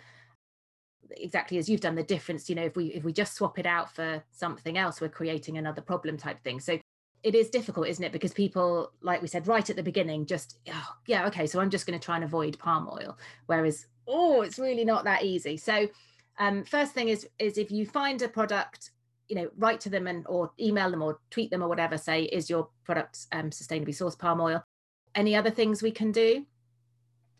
exactly as you've done the difference you know if we if we just swap it out for something else we're creating another problem type thing. So it is difficult isn't it? Because people like we said right at the beginning just oh, yeah okay so i'm just going to try and avoid palm oil. Whereas oh it's really not that easy. So um first thing is is if you find a product you know write to them and or email them or tweet them or whatever say is your product um sustainably sourced palm oil any other things we can do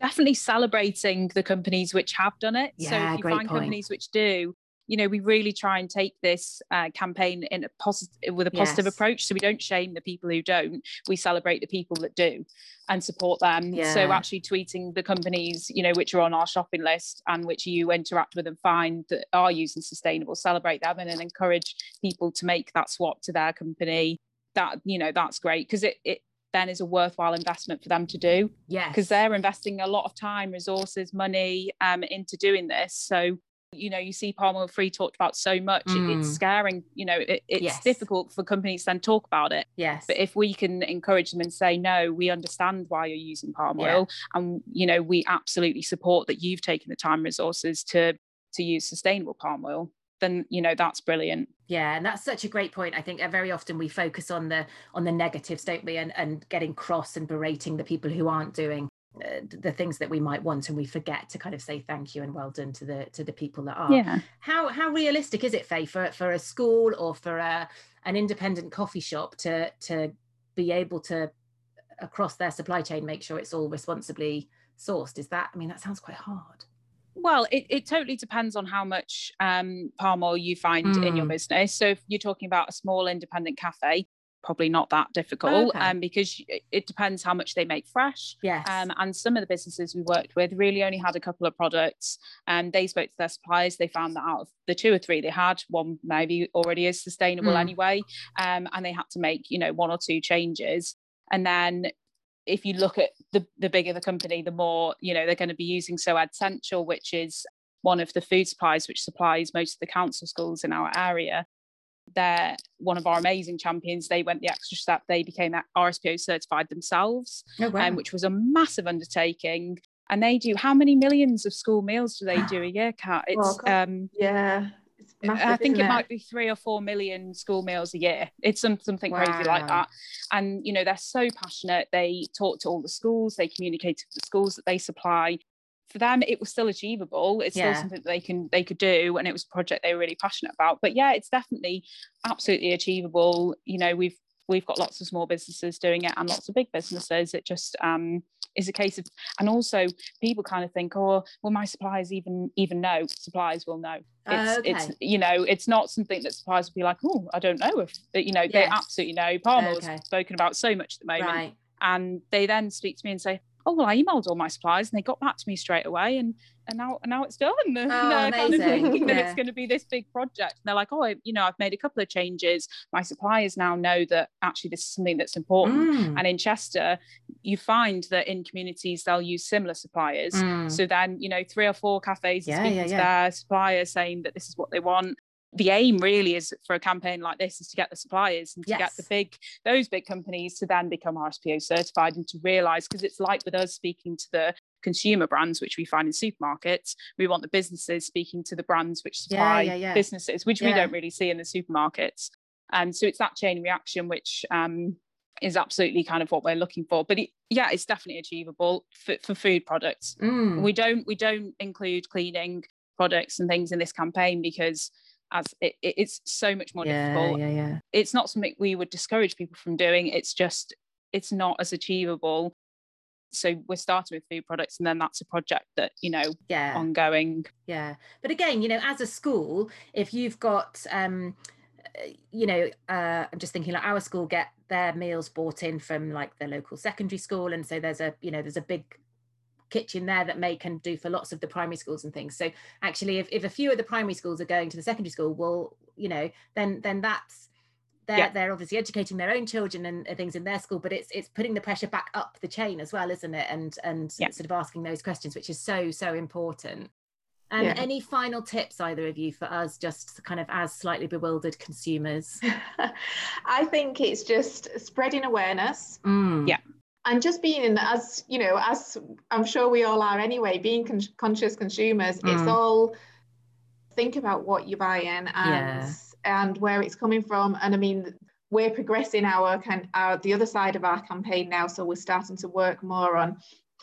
definitely celebrating the companies which have done it. so Yeah, if you great find point. companies which do, you know we really try and take this uh, campaign in a positive with a positive yes. approach so we don't shame the people who don't we celebrate the people that do and support them yeah. so actually tweeting the companies you know which are on our shopping list and which you interact with and find that are using sustainable celebrate them and then encourage people to make that swap to their company that you know that's great because it, it then is a worthwhile investment for them to do. Yeah. Because they're investing a lot of time, resources, money um, into doing this. So, you know, you see palm oil free talked about so much. Mm. it's scaring, you know, it, it's yes. difficult for companies to then talk about it. Yes. But if we can encourage them and say, no, we understand why you're using palm oil yeah. and, you know, we absolutely support that you've taken the time resources to to use sustainable palm oil then you know that's brilliant yeah and that's such a great point i think uh, very often we focus on the on the negatives don't we and, and getting cross and berating the people who aren't doing the things that we might want and we forget to kind of say thank you and well done to the to the people that are yeah how how realistic is it faye for for a school or for a an independent coffee shop to to be able to across their supply chain make sure it's all responsibly sourced is that i mean that sounds quite hard well, it, it totally depends on how much um, palm oil you find mm. in your hmm. business. So if you're talking about a small independent cafe, probably not that difficult okay. um, because it depends how much they make fresh. Yes. Um, and some of the businesses we worked with really only had a couple of products and they spoke to their suppliers. They found that out of the two or three they had, one maybe already is sustainable mm. anyway. Um, and they had to make, you know, one or two changes. And then if you look at the, the bigger the company, the more, you know, they're going to be using So Edsential, which is one of the food supplies which supplies most of the council schools in our area. They're one of our amazing champions. They went the extra step. They became RSPO certified themselves, oh, wow. um, which was a massive undertaking. And they do how many millions of school meals do they do a year, Kat? It's well, um, yeah, Massive, I think it, it, might be three or four million school meals a year. It's some, something wow. crazy like that. And you know, they're so passionate. They talk to all the schools, they communicate to the schools that they supply. For them, it was still achievable. It's yeah. still something that they can they could do, and it was a project they were really passionate about. But yeah, it's definitely absolutely achievable. You know, we've we've got lots of small businesses doing it and lots of big businesses. It just um, is a case of, and also people kind of think, oh, well, my suppliers even even know. Suppliers will know. It's, uh, okay. it's you know, it's not something that suppliers will be like, oh, I don't know if you know. Yes. They absolutely know. Palm okay. spoken about so much at the moment, right. and they then speak to me and say, oh well, I emailed all my suppliers and they got back to me straight away, and and now now it's done. [laughs] Oh, they're kind of thinking yeah. that it's going to be this big project. And they're like, oh, I, you know, I've made a couple of changes. My suppliers now know that actually this is something that's important. Mm. And in Chester, you find that in communities they'll use similar suppliers. Mm. So then, you know, three or four cafes yeah, speaking yeah, to their suppliers saying that this is what they want the aim really is for a campaign like this is to get the suppliers and to yes. get the big those big companies to then become RSPO certified and to realize because it's like with us speaking to the consumer brands which we find in supermarkets we want the businesses speaking to the brands which supply yeah, yeah, yeah. businesses which we don't really see in the supermarkets and so it's that chain reaction which um, is absolutely kind of what we're looking for but it, yeah it's definitely achievable for, for food products mm. we don't we don't include cleaning products and things in this campaign because as it, it's so much more yeah, difficult. Yeah, yeah. It's not something we would discourage people from doing. It's just it's not as achievable. So we're starting with food products, and then that's a project that you know, yeah, ongoing. Yeah, but again, you know, as a school, if you've got, um, you know, uh, I'm just thinking like our school get their meals bought in from like the local secondary school, and so there's a, you know, there's a big kitchen there that may can do for lots of the primary schools and things so actually if, if a few of the primary schools are going to the secondary school well you know then then that's they're yeah. they're obviously educating their own children and, and, things in their school but it's it's putting the pressure back up the chain as well isn't it and and yeah. sort of asking those questions which is so so important um, yeah. any final tips either of you for us just kind of as slightly bewildered consumers [laughs] i think it's just spreading awareness mm. yeah and just being as you know as i'm sure we all are anyway being con- conscious consumers mm. it's all think about what you're buying and yeah. and where it's coming from and i mean we're progressing our kind our the other side of our campaign now so we're starting to work more on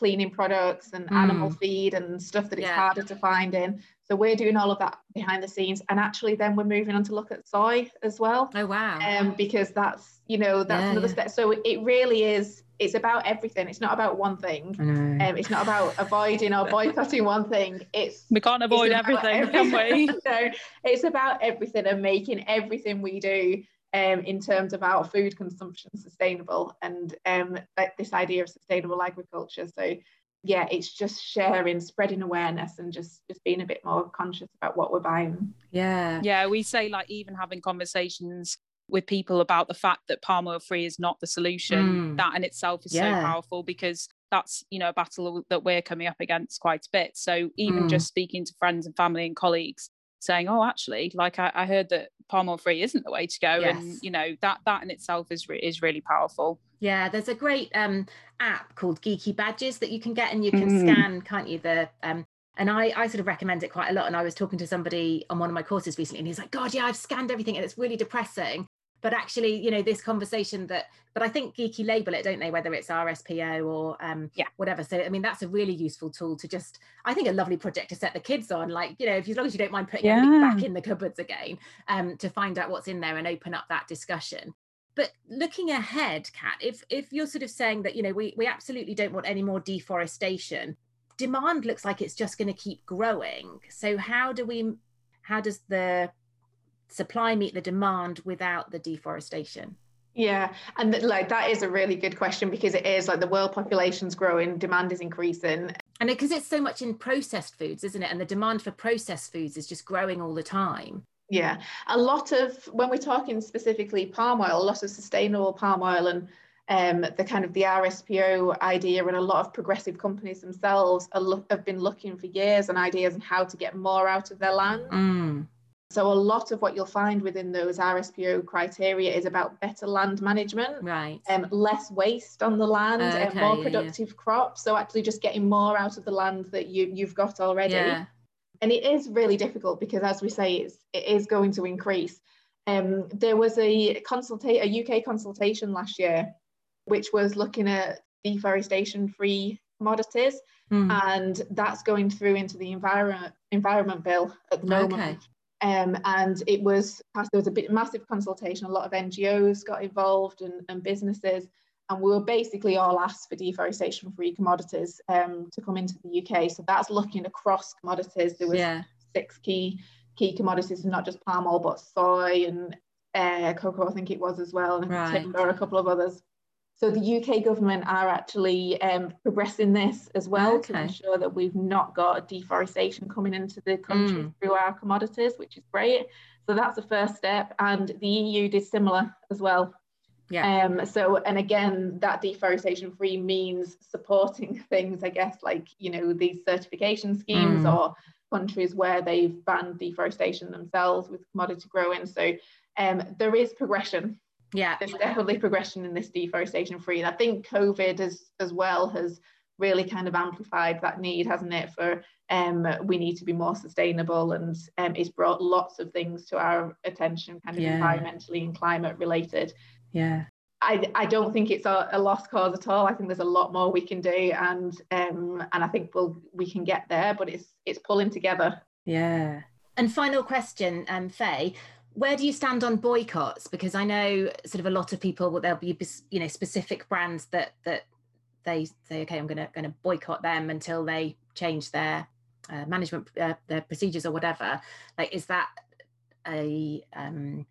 cleaning products and mm. animal feed and stuff that it's yeah. harder to find in. So we're doing all of that behind the scenes, and actually, then we're moving on to look at soy as well. Oh wow! Um, because that's you know that's yeah, another yeah. step. So it really is. It's about everything. It's not about one thing. Um, it's not about avoiding or boycotting one thing. It's we can't avoid everything, everything, can we? [laughs] no, it's about everything and making everything we do um, in terms of our food consumption sustainable and um, this idea of sustainable agriculture. So yeah, it's just sharing, spreading awareness, and just just being a bit more conscious about what we're buying. Yeah, yeah. We say like even having conversations with people about the fact that palm oil free is not the solution. Mm. That in itself is yeah. so powerful because that's you know a battle that we're coming up against quite a bit. So even mm. just speaking to friends and family and colleagues saying, "Oh, actually, like I, I heard that palm oil free isn't the way to go," yes. and you know that that in itself is re- is really powerful. Yeah, there's a great um, app called Giki Badges that you can get, and you can mm. scan, can't you? The um, and I, I sort of recommend it quite a lot. And I was talking to somebody on one of my courses recently, and he's like, "God, yeah, I've scanned everything, and it's really depressing." But actually you know this conversation that but i think Giki label it don't they? Whether it's rspo or um yeah. whatever. So i mean that's a really useful tool to just i think a lovely project to set the kids on. Like you know if as long as you don't mind putting yeah. everything back in the cupboards again um to find out what's in there and open up that discussion. But looking ahead kat if if you're sort of saying that you know we we absolutely don't want any more deforestation demand looks like it's just going to keep growing. So how do we how does the supply meet the demand without the deforestation? Yeah, and like that is a really good question because it is like the world population's growing, demand is increasing. And because it, it's so much in processed foods, isn't it? And the demand for processed foods is just growing all the time. Yeah, a lot of when we're talking specifically palm oil, a lot of sustainable palm oil and um, the kind of the RSPO idea and a lot of progressive companies themselves lo- have been looking for years and ideas on how to get more out of their land. Mm. So a lot of what you'll find within those RSPO criteria is about better land management, right? And um, less waste on the land okay, and more productive yeah. crops. So actually just getting more out of the land that you you've got already. Yeah. And it is really difficult because as we say, it's, it is going to increase. Um, there was a consulta- a UK consultation last year, which was looking at deforestation free commodities. Mm. And that's going through into the environment environment bill at the moment. Okay. Um, and it was there was a bit massive consultation. A lot of NGOs got involved and, and businesses, and we were basically all asked for deforestation-free commodities um, to come into the UK. So that's looking across commodities. There was yeah. six key key commodities, and not just palm oil, but soy and uh, cocoa. I think it was as well, and right. timber, a couple of others. So the UK government are actually um, progressing this as well okay. to ensure that we've not got deforestation coming into the country mm. through our commodities, which is great. So that's the first step, and the EU did similar as well. Yeah. Um, so, and again, that deforestation free means supporting [laughs] things, I guess, like you know these certification schemes mm. or countries where they've banned deforestation themselves with commodity growing. So, um, there is progression yeah there's definitely progression in this deforestation free and i think covid as as well has really kind of amplified that need hasn't it for um we need to be more sustainable and um it's brought lots of things to our attention kind of yeah. environmentally and climate related yeah I, I don't think it's a, a, lost cause at all. I think there's a lot more we can do, and um, and I think we'll we can get there. But it's it's pulling together. Yeah. And final question, um, Faye, where do you stand on boycotts because i know sort of a lot of people will there'll be you know specific brands that that they say okay i'm gonna gonna boycott them until they change their uh, management uh, their procedures or whatever like is that a um,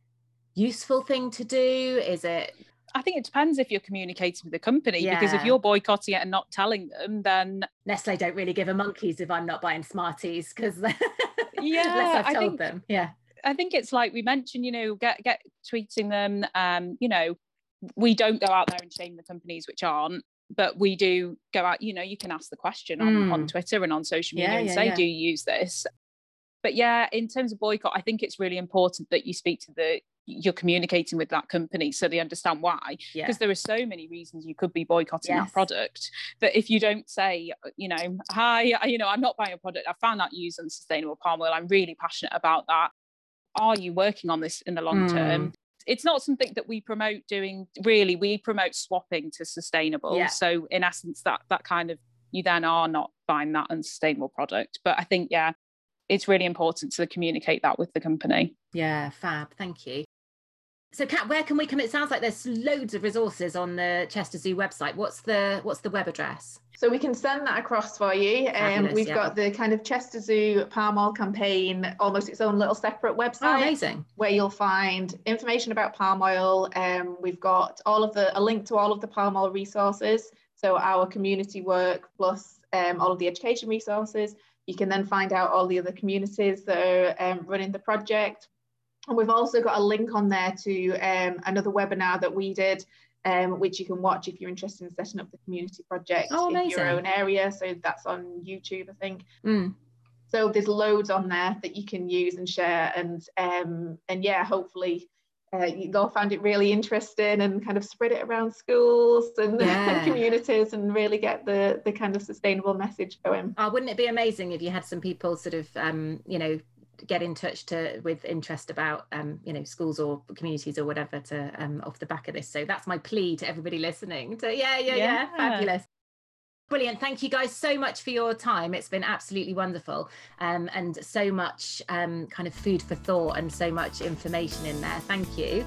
useful thing to do is it I think it depends if you're communicating with the company yeah. because if you're boycotting it and not telling them, then Nestle don't really give a monkeys if I'm not buying Smarties because [laughs] yeah, unless I've told think, them. Yeah, I think it's like we mentioned, you know, get get tweeting them. Um, you know, we don't go out there and shame the companies which aren't, but we do go out. You know, you can ask the question on, mm. on Twitter and on social media yeah, and yeah, say, yeah. "Do you use this?" But yeah, in terms of boycott, I think it's really important that you speak to the you're communicating with that company so they understand why because there are so many reasons you could be boycotting yes. that product that if you don't say you know hi you know i'm not buying a product i found that used unsustainable palm oil i'm really passionate about that are you working on this in the long mm. term? It's not something that we promote doing really. We promote swapping to sustainable. Yeah. So in essence, that that kind of you then are not buying that unsustainable product. But I think, yeah, it's really important to communicate that with the company. Yeah, fab. Thank you. So, Kat, where can we come? It sounds like there's loads of resources on the Chester Zoo website. What's the what's the web address? So we can send that across for you. Um, we've yeah. got the kind of Chester Zoo palm oil campaign, almost its own little separate website. Oh, amazing! Where you'll find information about palm oil. Um, we've got all of the a link to all of the palm oil resources. So our community work plus um, all of the education resources. You can then find out all the other communities that are um, running the project, and we've also got a link on there to um, another webinar that we did, um, which you can watch if you're interested in setting up the community project oh, in your own area. So that's on YouTube, I think. Mm. So there's loads on there that you can use and share, and um, and yeah, hopefully. Uh, they'll find it really interesting and kind of spread it around schools and, [laughs] yeah. and, communities and really get the the kind of sustainable message going. Oh, wouldn't it be amazing if you had some people sort of um, you know get in touch to with interest about um, you know schools or communities or whatever to um, off the back of this. So that's my plea to everybody listening. To yeah, yeah, yeah, yeah fabulous. Brilliant. Thank you guys so much for your time. It's been absolutely wonderful um, and so much um, kind of food for thought and so much information in there. Thank you.